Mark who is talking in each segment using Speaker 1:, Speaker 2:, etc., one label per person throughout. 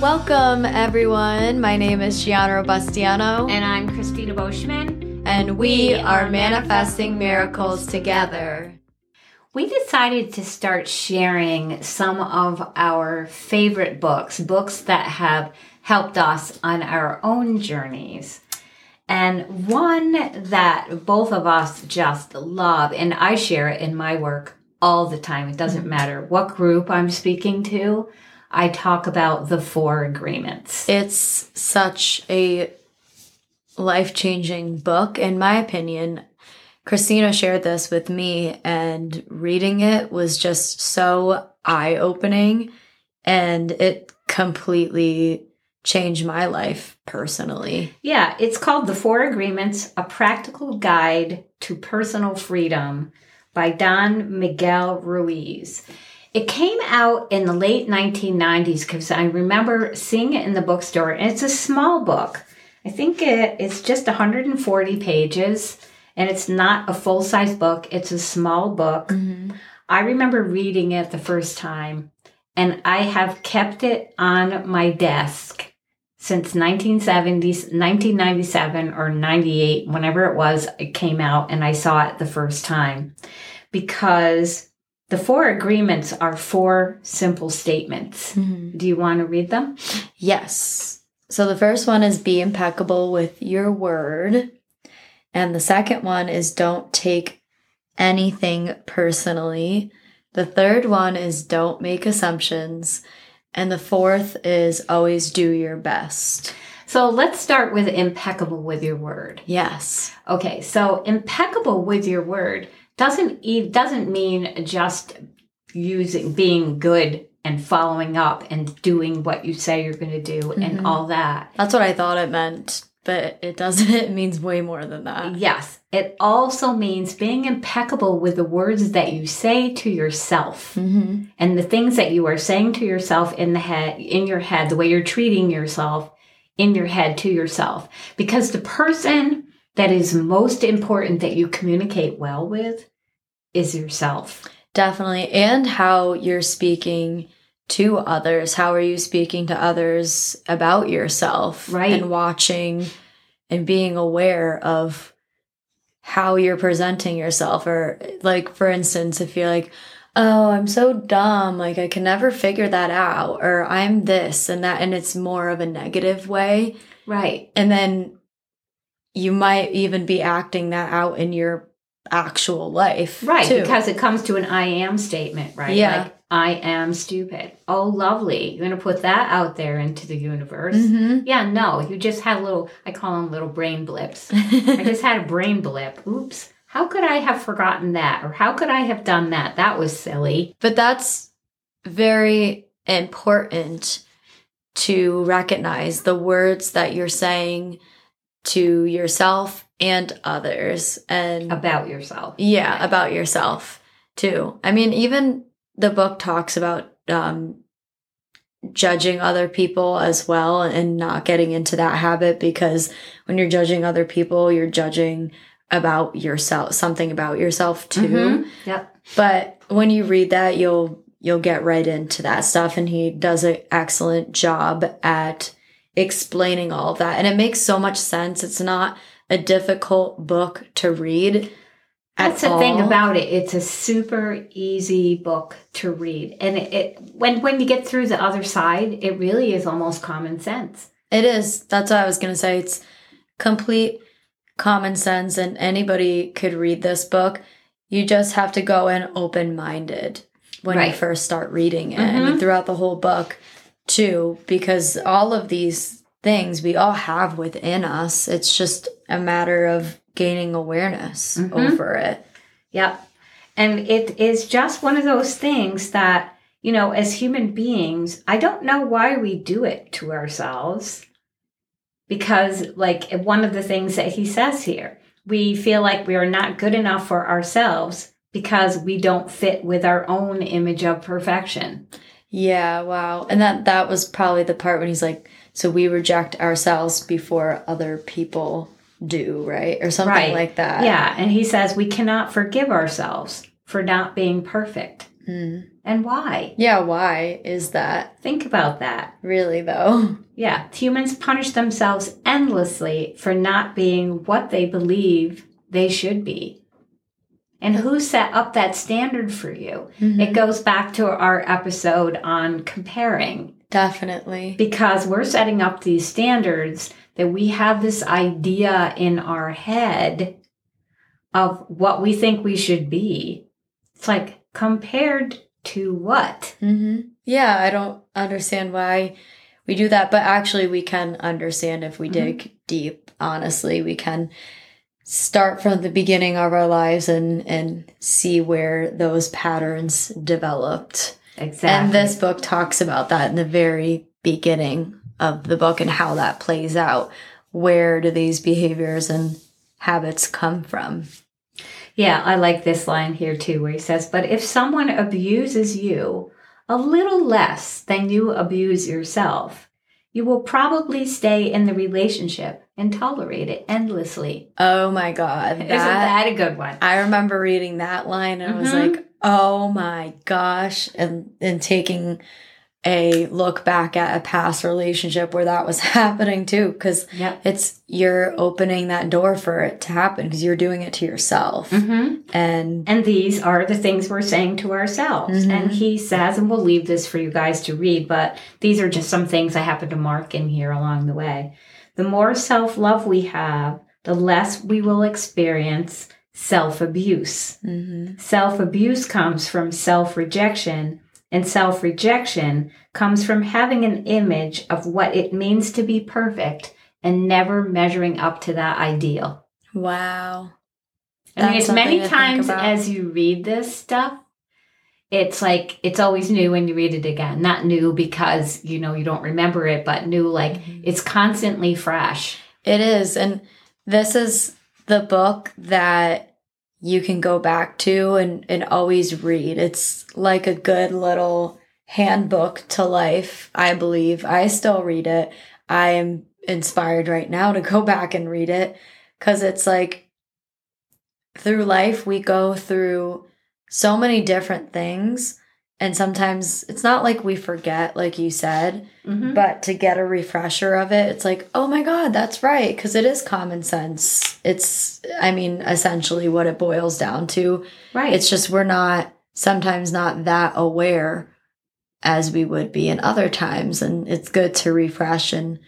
Speaker 1: Welcome, everyone. My name is Gianna Robustiano,
Speaker 2: And I'm Christina Boschman.
Speaker 1: and we are manifesting miracles together.
Speaker 2: We decided to start sharing some of our favorite books, books that have helped us on our own journeys. And one that both of us just love, and I share it in my work all the time. It doesn't mm-hmm. matter what group I'm speaking to. I talk about the four agreements.
Speaker 1: It's such a life changing book, in my opinion. Christina shared this with me, and reading it was just so eye opening, and it completely changed my life personally.
Speaker 2: Yeah, it's called The Four Agreements A Practical Guide to Personal Freedom by Don Miguel Ruiz. It came out in the late 1990s because I remember seeing it in the bookstore, and it's a small book. I think it, it's just 140 pages, and it's not a full size book, it's a small book. Mm-hmm. I remember reading it the first time, and I have kept it on my desk since 1970, 1997 or 98, whenever it was, it came out and I saw it the first time. Because the four agreements are four simple statements. Mm-hmm. Do you want to read them?
Speaker 1: Yes. So the first one is be impeccable with your word. And the second one is don't take anything personally. The third one is don't make assumptions. And the fourth is always do your best.
Speaker 2: So let's start with impeccable with your word.
Speaker 1: Yes.
Speaker 2: Okay, so impeccable with your word doesn't e- doesn't mean just using being good and following up and doing what you say you're going to do and all that.
Speaker 1: That's what I thought it meant, but it doesn't. It means way more than that.
Speaker 2: Yes, it also means being impeccable with the words that you say to yourself
Speaker 1: Mm-hmm.
Speaker 2: and the things that you are saying to yourself in the head, in your head, the way you're treating yourself in your head to yourself. Because the person that is most important that you communicate well with is yourself.
Speaker 1: Definitely. And how you're speaking to others. How are you speaking to others about yourself?
Speaker 2: Right.
Speaker 1: And watching and being aware of how you're presenting yourself. Or, like, for instance, if you're like, oh, I'm so dumb, like, I can never figure that out, or I'm this and that, and it's more of a negative way.
Speaker 2: Right.
Speaker 1: And then you might even be acting that out in your actual life.
Speaker 2: Right.
Speaker 1: too.
Speaker 2: Because it comes to an I am statement, right?
Speaker 1: Yeah.
Speaker 2: Like, I am stupid. Oh, lovely. You're going to put that out there into the universe.
Speaker 1: Mhm.
Speaker 2: Yeah, no, you just had a little, I call them little brain blips. I just had a brain blip. Oops. How could I have forgotten that? Or how could I have done that? That was silly.
Speaker 1: But that's very important to recognize the words that you're saying to yourself and others. And
Speaker 2: About yourself.
Speaker 1: yeah, about yourself too. I mean, even the book talks about um, judging other people as well and not getting into that habit because when you're judging other people, you're judging about yourself, something about yourself too.
Speaker 2: Mhm. Yep.
Speaker 1: But when you read that, you'll you'll get right into that stuff and he does an excellent job at explaining all of that. And it makes so much sense. It's not a difficult book to read.
Speaker 2: That's the thing about it. It's a super easy book to read. And it, it when when you get through the other side, it really is almost common sense.
Speaker 1: It is. That's what I was going to say. It's complete common sense, and anybody could read this book. You just have to go in open minded when you first start reading it. Mean,
Speaker 2: Mhm.
Speaker 1: throughout the whole book, too, because all of these things we all have within us. It's just a matter of gaining awareness
Speaker 2: Mhm.
Speaker 1: over it.
Speaker 2: Yep. And it is just one of those things that, you know, as human beings, I don't know why we do it to ourselves. Because, like, one of the things that he says here, we feel like we are not good enough for ourselves because we don't fit with our own image of perfection.
Speaker 1: Yeah, wow. And that that was probably the part when he's like, so we reject ourselves before other people do, right? Or something
Speaker 2: Right.
Speaker 1: like that.
Speaker 2: Yeah. And he says we cannot forgive ourselves for not being perfect.
Speaker 1: Mm.
Speaker 2: And why?
Speaker 1: Yeah, why is that?
Speaker 2: Think about that.
Speaker 1: Really, though?
Speaker 2: Yeah, humans punish themselves endlessly for not being what they believe they should be. And who set up that standard for you?
Speaker 1: Mm-hmm.
Speaker 2: It goes back to our episode on comparing
Speaker 1: Definitely.
Speaker 2: because we're setting up these standards that we have this idea in our head of what we think we should be. It's like compared to what?
Speaker 1: hmm Yeah, I don't understand why we do that, but actually, we can understand if we
Speaker 2: Mhm.
Speaker 1: dig deep. Honestly, we can start from the beginning of our lives and and see where those patterns developed.
Speaker 2: Exactly.
Speaker 1: And this book talks about that in the very beginning of the book and how that plays out. Where do these behaviors and habits come from?
Speaker 2: Yeah, I like this line here too, where he says, But if someone abuses you a little less than you abuse yourself, you will probably stay in the relationship and tolerate it endlessly.
Speaker 1: Oh my God.
Speaker 2: Isn't that a good one?
Speaker 1: I remember reading that line and I was
Speaker 2: Mhm.
Speaker 1: like, oh my gosh. And and taking a look back at a past relationship where that was happening too. Cause
Speaker 2: Yep.
Speaker 1: it's you're opening that door for it to happen because you're doing it to yourself.
Speaker 2: hmm
Speaker 1: And
Speaker 2: And these are the things we're saying to ourselves.
Speaker 1: Mhm.
Speaker 2: And he says, and we'll leave this for you guys to read, but these are just some things I happen to mark in here along the way. The more self love we have, the less we will experience self abuse.
Speaker 1: mhm.
Speaker 2: Self abuse comes from self rejection, and self rejection comes from having an image of what it means to be perfect and never measuring up to that ideal.
Speaker 1: wow.
Speaker 2: I mean, as many times as you read this stuff, it's like it's always new when you read it again. Not new because you know you don't remember it, but new like
Speaker 1: Mhm.
Speaker 2: it's constantly fresh.
Speaker 1: It is. And this is the book that you can go back to and, and always read. It's like a good little handbook to life, I believe. I still read it. I am inspired right now to go back and read it because it's like through life, we go through so many different things. And sometimes it's not like we forget, like you said,
Speaker 2: Mhm.
Speaker 1: but to get a refresher of it, it's like, oh my God, that's right. Because it is common sense. It's, I mean, essentially what it boils down to.
Speaker 2: Right.
Speaker 1: It's just we're not sometimes not that aware as we would be in other times. And it's good to refresh and,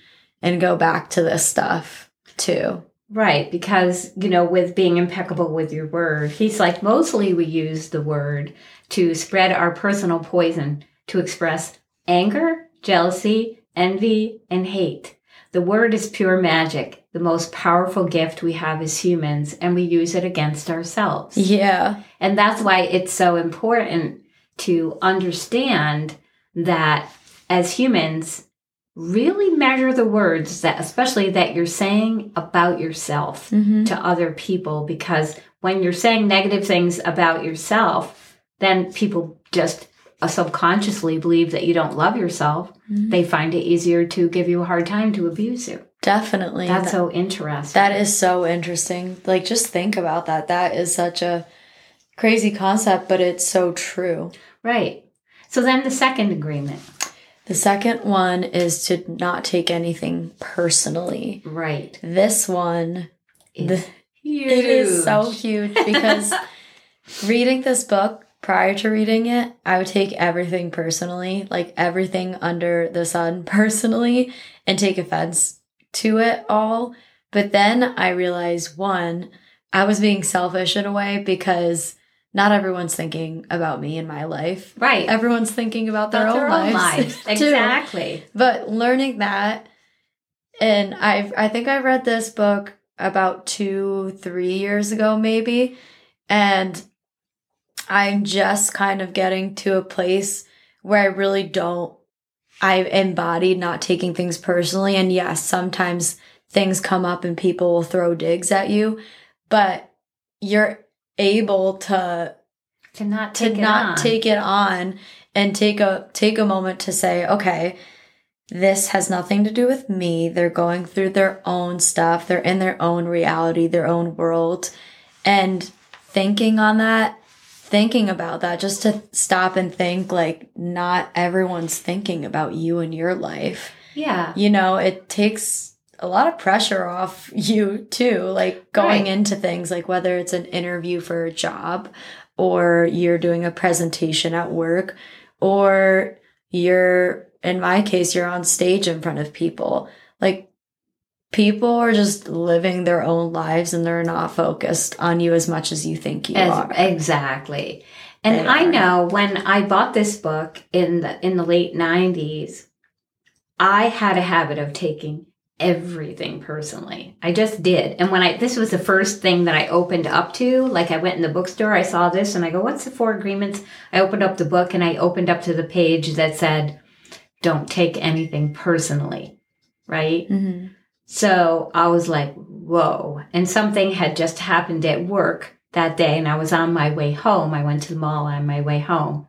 Speaker 1: and go back to this stuff too.
Speaker 2: Right, because, you know, with being impeccable with your word, he's like, mostly we use the word to spread our personal poison, to express anger, jealousy, envy, and hate. The word is pure magic, the most powerful gift we have as humans, and we use it against ourselves.
Speaker 1: Yeah.
Speaker 2: And that's why it's so important to understand that as humans, really measure the words that, especially that you're saying about yourself
Speaker 1: Mm-hmm.
Speaker 2: to other people, because when you're saying negative things about yourself, then people just uh, subconsciously believe that you don't love yourself. They find it easier to give you a hard time to abuse you.
Speaker 1: Definitely.
Speaker 2: That's
Speaker 1: That-
Speaker 2: so interesting.
Speaker 1: That is so interesting. Like, just think about that. That is such a crazy concept, but it's so true.
Speaker 2: right. So then the second agreement.
Speaker 1: The second one is to not take anything personally.
Speaker 2: Right.
Speaker 1: This one,
Speaker 2: Is
Speaker 1: the, it is so huge because reading this book prior to reading it, I would take everything personally, like everything under the sun personally, and take offense to it all. But then I realized one, I was being selfish in a way because not everyone's thinking about me in my life.
Speaker 2: Right.
Speaker 1: Everyone's thinking about their,
Speaker 2: About
Speaker 1: own, lives. too.
Speaker 2: Exactly.
Speaker 1: But learning that, and I I think I read this book about two three years ago maybe, and I'm just kind of getting to a place where I really don't. I embodied not taking things personally, and yes, sometimes things come up and people will throw digs at you, but you're able to
Speaker 2: To not
Speaker 1: to
Speaker 2: take it
Speaker 1: not
Speaker 2: on.
Speaker 1: take it on and take a take a moment to say okay this has nothing to do with me they're going through their own stuff they're in their own reality their own world and thinking on that thinking about that, just to stop and think like not everyone's thinking about you and your life.
Speaker 2: Yeah.
Speaker 1: You know, it takes a lot of pressure off you too, like going
Speaker 2: Right.
Speaker 1: into things like whether it's an interview for a job or you're doing a presentation at work or you're in my case you're on stage in front of people. Like people are just living their own lives and they're not focused on you as much as you think you
Speaker 2: As-
Speaker 1: are.
Speaker 2: exactly. And I know when I bought this book in the in the late 90s, I had a habit of taking everything personally. I just did. And when I this was the first thing that I opened up to, like I went in the bookstore, I saw this and I go, "What's the four agreements?" I opened up the book and I opened up to the page that said, "Don't take anything personally." Right?
Speaker 1: Mhm.
Speaker 2: So I was like, whoa. And something had just happened at work that day, and I was on my way home. I went to the mall on my way home.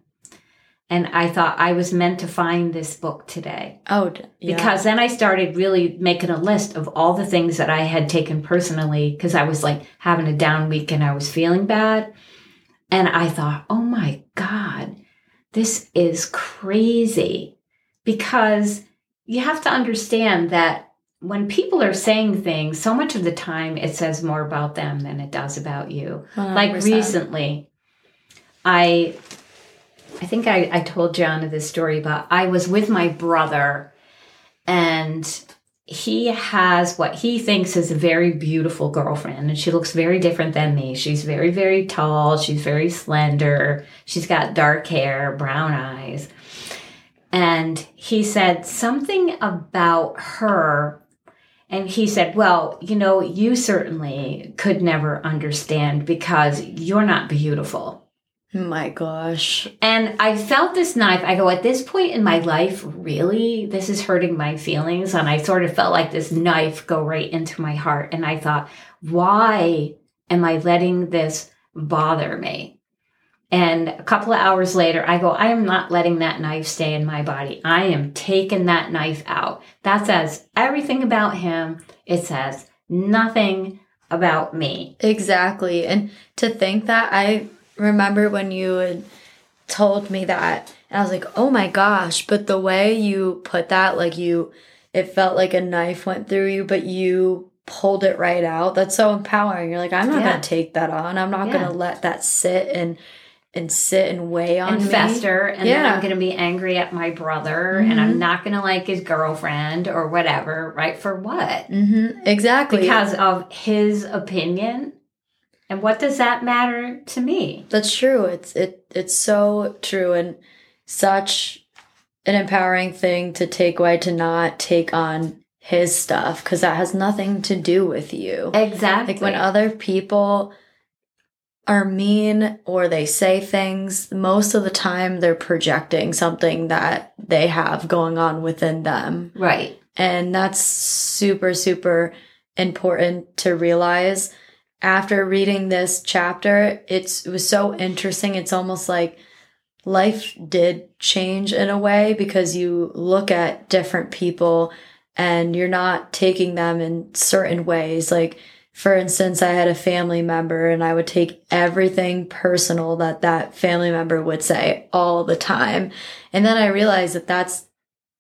Speaker 2: And I thought I was meant to find this book today.
Speaker 1: Oh, yeah.
Speaker 2: Because then I started really making a list of all the things that I had taken personally because I was like having a down week and I was feeling bad. And I thought, oh my God, this is crazy. Because you have to understand that when people are saying things, so much of the time it says more about them than it does about you. Like
Speaker 1: 100%.
Speaker 2: recently, I I think I, I told John this story about I was with my brother and he has what he thinks is a very beautiful girlfriend and she looks very different than me. She's very, very tall, she's very slender, she's got dark hair, brown eyes. And he said something about her and he said, Well, you know, you certainly could never understand because you're not beautiful.
Speaker 1: My gosh.
Speaker 2: And I felt this knife. I go, At this point in my life, really, this is hurting my feelings. And I sort of felt like this knife go right into my heart. And I thought, Why am I letting this bother me? And a couple of hours later, I go, I am not letting that knife stay in my body. I am taking that knife out. That says everything about him. It says nothing about me.
Speaker 1: Exactly. And to think that I remember when you had told me that and I was like, "Oh my gosh." But the way you put that like you it felt like a knife went through you, but you pulled it right out. That's so empowering. You're like, "I'm not
Speaker 2: Yeah.
Speaker 1: going to take that on. I'm not
Speaker 2: Yeah.
Speaker 1: going to let that sit and and sit and weigh on
Speaker 2: and
Speaker 1: me."
Speaker 2: fester and then
Speaker 1: Yeah.
Speaker 2: i'm going to be angry at my brother and i'm not going to like his girlfriend or whatever right for what
Speaker 1: Mhm. Exactly.
Speaker 2: because of his opinion and what does that matter to me
Speaker 1: That's true. It's it it's so true and such an empowering thing to take away to not take on his stuff because that has nothing to do with you.
Speaker 2: exactly
Speaker 1: Like when other people are mean or they say things, most of the time they're projecting something that they have going on within them.
Speaker 2: right
Speaker 1: And that's super, super important to realize. After reading this chapter, it's, it was so interesting. It's almost like life did change in a way because you look at different people and you're not taking them in certain ways. Like, for instance, I had a family member and I would take everything personal that that family member would say all the time. And then I realized that that's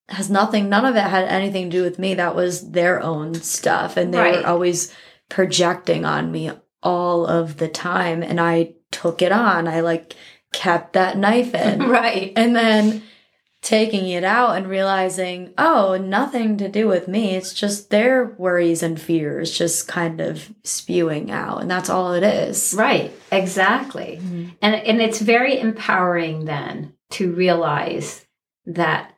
Speaker 1: has nothing none of it had anything to do with me. That was their own stuff and they
Speaker 2: Right.
Speaker 1: were always projecting on me all of the time. And i took it on. I like kept that knife in.
Speaker 2: Right.
Speaker 1: And then taking it out and realizing oh nothing to do with me. It's just their worries and fears just kind of spewing out and that's all it is.
Speaker 2: Right. Exactly. Mm-hmm. And and it's very empowering then to realize that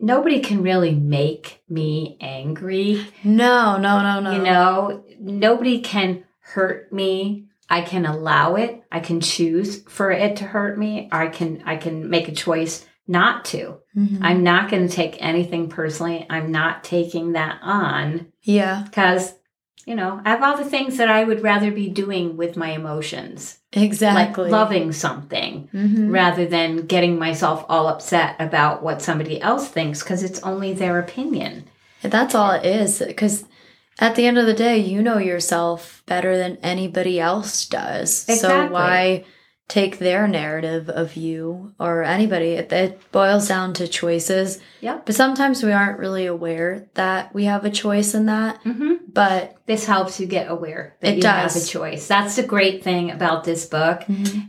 Speaker 2: nobody can really make me angry.
Speaker 1: No no no no.
Speaker 2: You know, nobody can hurt me. I can allow it. I can choose for it to hurt me. I can I can make a choice not to.
Speaker 1: Mhm.
Speaker 2: I'm not going to take anything personally. I'm not taking that on
Speaker 1: yeah
Speaker 2: because you know, I have all the things that I would rather be doing with my emotions.
Speaker 1: exactly
Speaker 2: Like loving something
Speaker 1: Mhm.
Speaker 2: rather than getting myself all upset about what somebody else thinks because it's only their opinion.
Speaker 1: That's all it is. Because at the end of the day, you know yourself better than anybody else does. So
Speaker 2: Exactly.
Speaker 1: why take their narrative of you or anybody. It, it boils down to choices.
Speaker 2: Yeah.
Speaker 1: But sometimes we aren't really aware that we have a choice in that.
Speaker 2: hmm
Speaker 1: But
Speaker 2: This helps you get aware that
Speaker 1: It
Speaker 2: you have
Speaker 1: does.
Speaker 2: a choice. That's the great thing about this book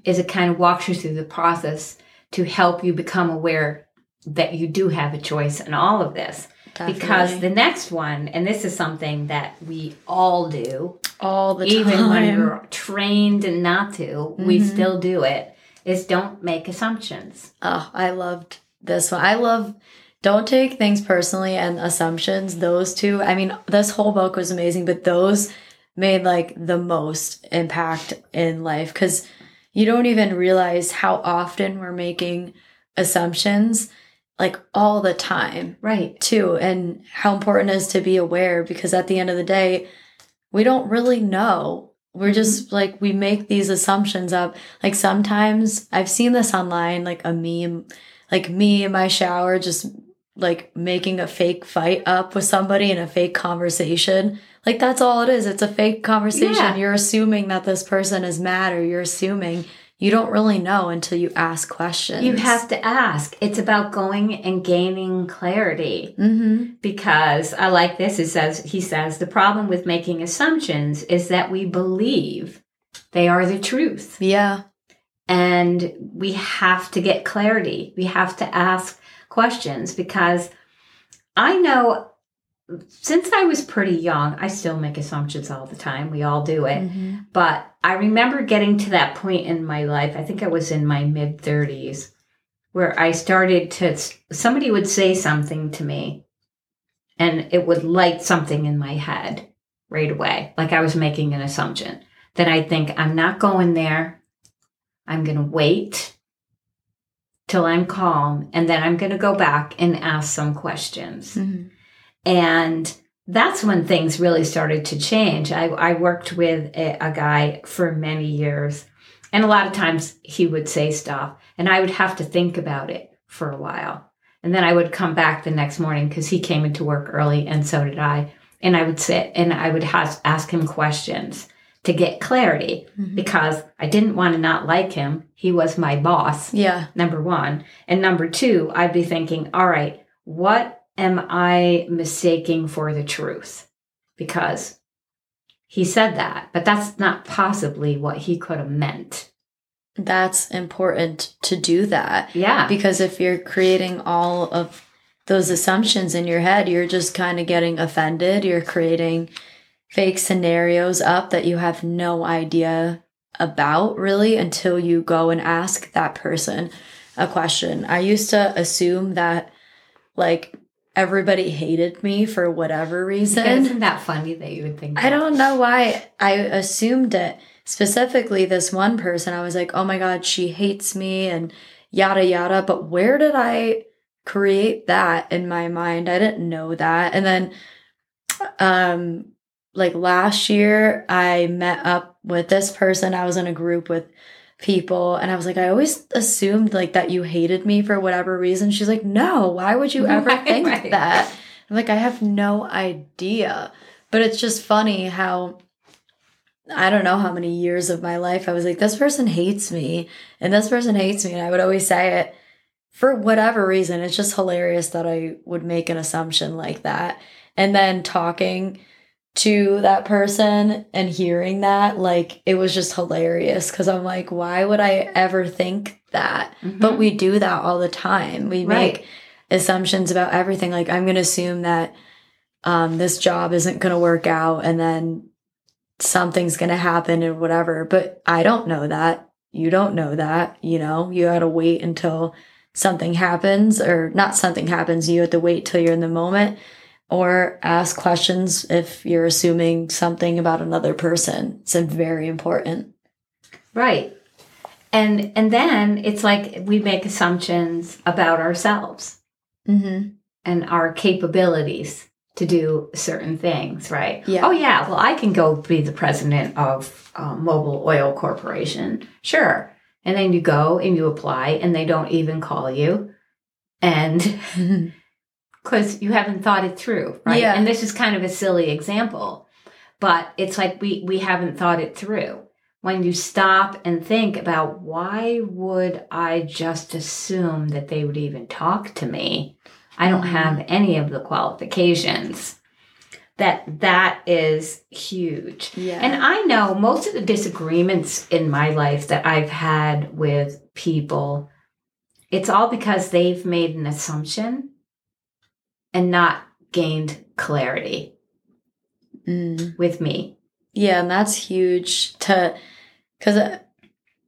Speaker 2: is it kind of walks you through the process to help you become aware that you do have a choice in all of this. Because the next one, and this is something that we all do,
Speaker 1: all the
Speaker 2: even
Speaker 1: time.
Speaker 2: when we're trained not to, we
Speaker 1: Mhm.
Speaker 2: still do it, is don't make assumptions.
Speaker 1: Oh, I loved this one. I love don't take things personally and assumptions. Those two, I mean, this whole book was amazing, but those made like the most impact in life because you don't even realize how often we're making assumptions like all the time
Speaker 2: Right.
Speaker 1: too and how important it is to be aware because at the end of the day we don't really know. We're mm-hmm. just like we make these assumptions up like sometimes i've seen this online like a meme like me in my shower just like making a fake fight up with somebody in a fake conversation. Like that's all it is. It's a fake conversation.
Speaker 2: Yeah.
Speaker 1: you're assuming that this person is mad or you're assuming you don't really know until you ask questions
Speaker 2: You have to ask. It's about going and gaining clarity.
Speaker 1: mm-hmm
Speaker 2: because I like this. It says he says the problem with making assumptions is that we believe they are the truth,
Speaker 1: yeah
Speaker 2: and we have to get clarity. We have to ask questions because I know since I was pretty young, I still make assumptions all the time. We all do it.
Speaker 1: Mhm.
Speaker 2: But I remember getting to that point in my life. I think I was in my mid 30s where I started to, somebody would say something to me and it would light something in my head right away. Like I was making an assumption. Then I'd think, I'm not going there. I'm going to wait till I'm calm. And then I'm going to go back and ask some questions.
Speaker 1: Mhm.
Speaker 2: And that's when things really started to change. I, I worked with a, a guy for many years, and a lot of times he would say stuff, and I would have to think about it for a while. And then I would come back the next morning because he came into work early, and so did I. And I would sit and I would has, ask him questions to get clarity
Speaker 1: Mhm.
Speaker 2: because I didn't want to not like him. He was my boss
Speaker 1: Yeah.
Speaker 2: number one. And number two, I'd be thinking, all right, what am I mistaking for the truth? Because he said that, but that's not possibly what he could have meant.
Speaker 1: That's important to do that
Speaker 2: Yeah.
Speaker 1: because if you're creating all of those assumptions in your head, you're just kind of getting offended. You're creating fake scenarios up that you have no idea about really until you go and ask that person a question. I used to assume that like everybody hated me for whatever reason.
Speaker 2: Isn't that funny that you would think
Speaker 1: I
Speaker 2: that?
Speaker 1: don't know why I assumed it. Specifically, this one person, I was like, oh my God, she hates me and yada yada. But where did I create that in my mind? I didn't know that. And then, um, like last year, I met up with this person. I was in a group with people and I was like, I always assumed like that you hated me for whatever reason. She's like, no, why would you ever
Speaker 2: Right,
Speaker 1: think
Speaker 2: right.
Speaker 1: that? I'm like, I have no idea. But it's just funny how I don't know how many years of my life I was like, this person hates me and this person hates me. And I would always say it for whatever reason. It's just hilarious that I would make an assumption like that. And then talking to that person and hearing that, like, it was just hilarious because I'm like, why would I ever think that?
Speaker 2: Mhm.
Speaker 1: But we do that all the time. We
Speaker 2: Right.
Speaker 1: make assumptions about everything. Like, I'm going to assume that um, this job isn't going to work out and then something's going to happen or whatever. But I don't know that. You don't know that. You know, you got to wait until something happens or not something happens. You have to wait till you're in the moment or ask questions if you're assuming something about another person. It's very important.
Speaker 2: Right. And and then it's like we make assumptions about ourselves
Speaker 1: Mm-hmm.
Speaker 2: and our capabilities to do certain things, right?
Speaker 1: Yeah.
Speaker 2: Oh yeah, well I can go be the president of um, Mobil Oil Corporation, sure. And then you go and you apply, and they don't even call you, and because you haven't thought it through, right?
Speaker 1: Yeah.
Speaker 2: And this is kind of a silly example, but it's like we we haven't thought it through. when you stop and think about why would I just assume that they would even talk to me? I don't
Speaker 1: Mhm.
Speaker 2: have any of the qualifications. That that is huge.
Speaker 1: Yeah.
Speaker 2: And I know most of the disagreements in my life that I've had with people, it's all because they've made an assumption and not gained clarity
Speaker 1: Mm.
Speaker 2: with me.
Speaker 1: Yeah, and that's huge to because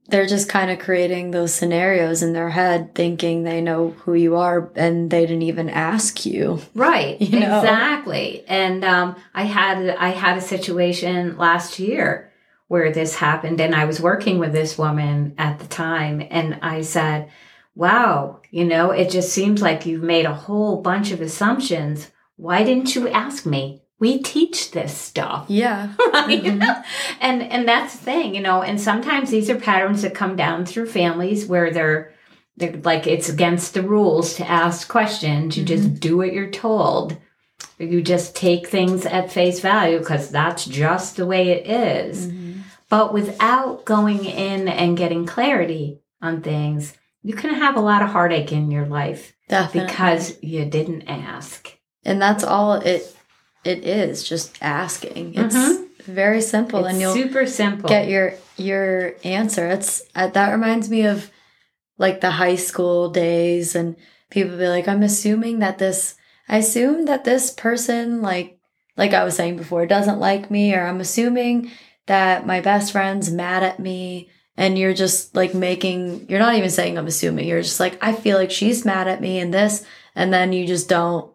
Speaker 1: they're just kind of creating those scenarios in their head, thinking they know who you are, and they didn't even ask you.
Speaker 2: Right.
Speaker 1: You know?
Speaker 2: Exactly. And um, I had I had a situation last year where this happened, and I was working with this woman at the time, and I said, "Wow, you know, it just seems like you've made a whole bunch of assumptions. Why didn't you ask me? We teach this stuff."
Speaker 1: Yeah.
Speaker 2: right?
Speaker 1: Mhm.
Speaker 2: and and that's the thing, you know. And sometimes these are patterns that come down through families where they're they're like it's against the rules to ask questions. You just do what you're told. You just take things at face value because that's just the way it is.
Speaker 1: Mhm.
Speaker 2: But without going in and getting clarity on things, you can have a lot of heartache in your life
Speaker 1: Definitely.
Speaker 2: because you didn't ask.
Speaker 1: and that's all it it is, just asking. It's
Speaker 2: Mhm.
Speaker 1: very simple,
Speaker 2: it's
Speaker 1: and you'll
Speaker 2: super simple.
Speaker 1: get your your answer. It's uh, that reminds me of like the high school days, and people be like, "I'm assuming that this, I assume that this person like like I was saying before doesn't like me, or I'm assuming that my best friend's mad at me." And you're just like making, you're not even saying I'm assuming. You're just like, I feel like she's mad at me and this. And then you just don't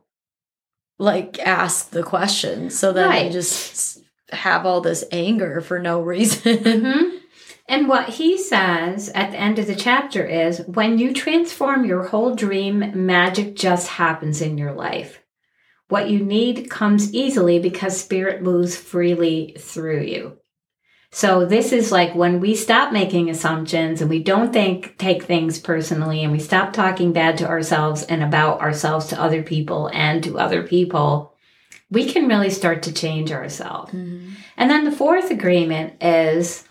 Speaker 1: like ask the question. So then
Speaker 2: Right.
Speaker 1: you just have all this anger for no reason.
Speaker 2: hmm And what he says at the end of the chapter is when you transform your whole dream, magic just happens in your life. What you need comes easily because spirit moves freely through you. So this is like when we stop making assumptions and we don't think take things personally and we stop talking bad to ourselves and about ourselves to other people and to other people, we can really start to change ourselves. Mm-hmm. And then the fourth agreement is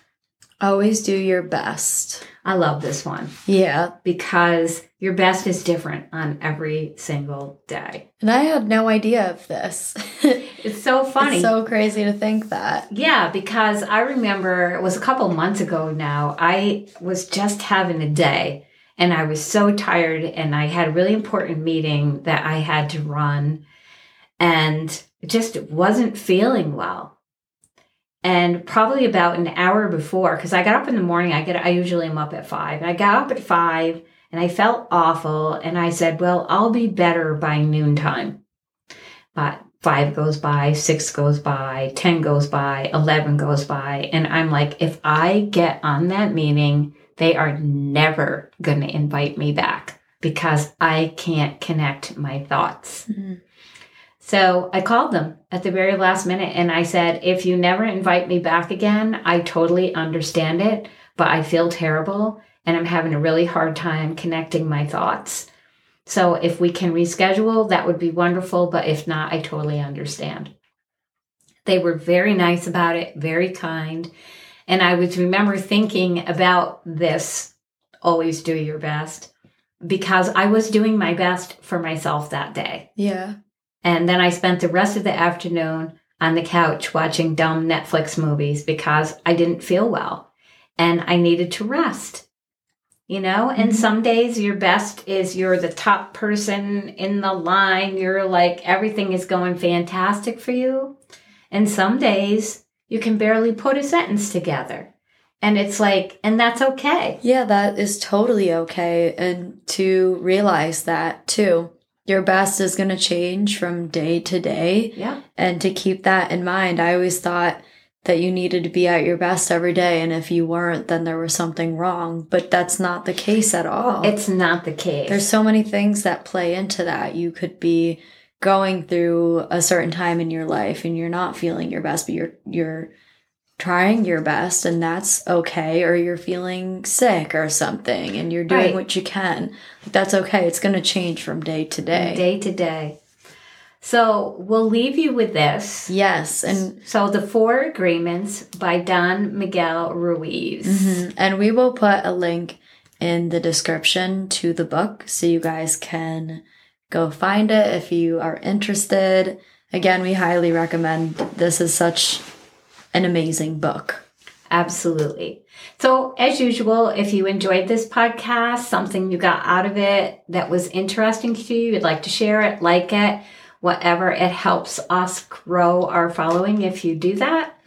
Speaker 1: Always do your best.
Speaker 2: I love this one
Speaker 1: Yeah.
Speaker 2: because your best is different on every single day.
Speaker 1: And I had no idea of this.
Speaker 2: It's so funny.
Speaker 1: It's so crazy to think that.
Speaker 2: yeah, because I remember it was a couple months ago now. I was just having a day and I was so tired and I had a really important meeting that I had to run and just wasn't feeling well. And probably about an hour before, because I got up in the morning, I get I usually am up at five. And I got up at five and I felt awful. And I said, Well, I'll be better by noontime. But five goes by, six goes by, 10 goes by, 11 goes by. And I'm like, if I get on that meeting, they are never going to invite me back because I can't connect my thoughts.
Speaker 1: Mhm.
Speaker 2: So I called them at the very last minute and I said, if you never invite me back again, I totally understand it, but I feel terrible and I'm having a really hard time connecting my thoughts. So if we can reschedule, that would be wonderful, but if not, I totally understand. They were very nice about it, very kind. And I would remember thinking about this always do your best because I was doing my best for myself that day.
Speaker 1: Yeah.
Speaker 2: And then I spent the rest of the afternoon on the couch watching dumb Netflix movies because I didn't feel well and I needed to rest. You know, and
Speaker 1: Mhm.
Speaker 2: some days your best is you're the top person in the line. You're like everything is going fantastic for you. And some days you can barely put a sentence together. And it's like, and that's okay.
Speaker 1: Yeah, that is totally okay. And to realize that too, your best is going to change from day to day.
Speaker 2: Yeah.
Speaker 1: And to keep that in mind, I always thought that you needed to be at your best every day. And if you weren't, then there was something wrong. But that's not the case at all.
Speaker 2: It's not the case.
Speaker 1: There's so many things that play into that. You could be going through a certain time in your life and you're not feeling your best, but you're you're trying your best and that's okay or you're feeling sick or something and you're doing
Speaker 2: Right.
Speaker 1: what you can. That's okay. It's going to change from day to day.
Speaker 2: day to day. So we'll leave you with this.
Speaker 1: Yes. And
Speaker 2: So the Four Agreements by Don Miguel Ruiz.
Speaker 1: Mhm. And we will put a link in the description to the book so you guys can go find it if you are interested. Again, we highly recommend. This is such an amazing book.
Speaker 2: Absolutely. So, as usual, if you enjoyed this podcast, something you got out of it that was interesting to you, you'd like to share it, like it, whatever, it helps us grow our following if you do that.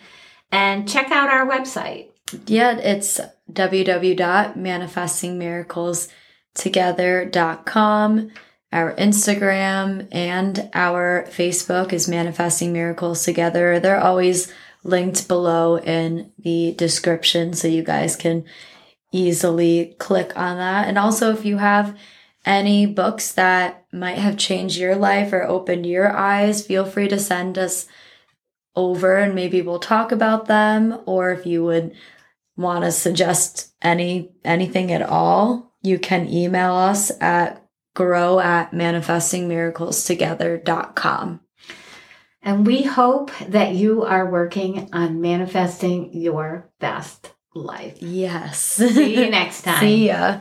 Speaker 2: And check out our website.
Speaker 1: Yeah, it's www.manifestingmiraclestogether.com. Our Instagram and our Facebook is Manifesting Miracles Together. They're always linked below in the description so you guys can easily click on that. And also, if you have any books that might have changed your life or opened your eyes, feel free to send us over and maybe we'll talk about them. Or if you would want to suggest any anything at all, you can email us at grow at manifestingmiraclestogether.com.
Speaker 2: And we hope that you are working on manifesting your best life.
Speaker 1: Yes.
Speaker 2: See you next time.
Speaker 1: See ya.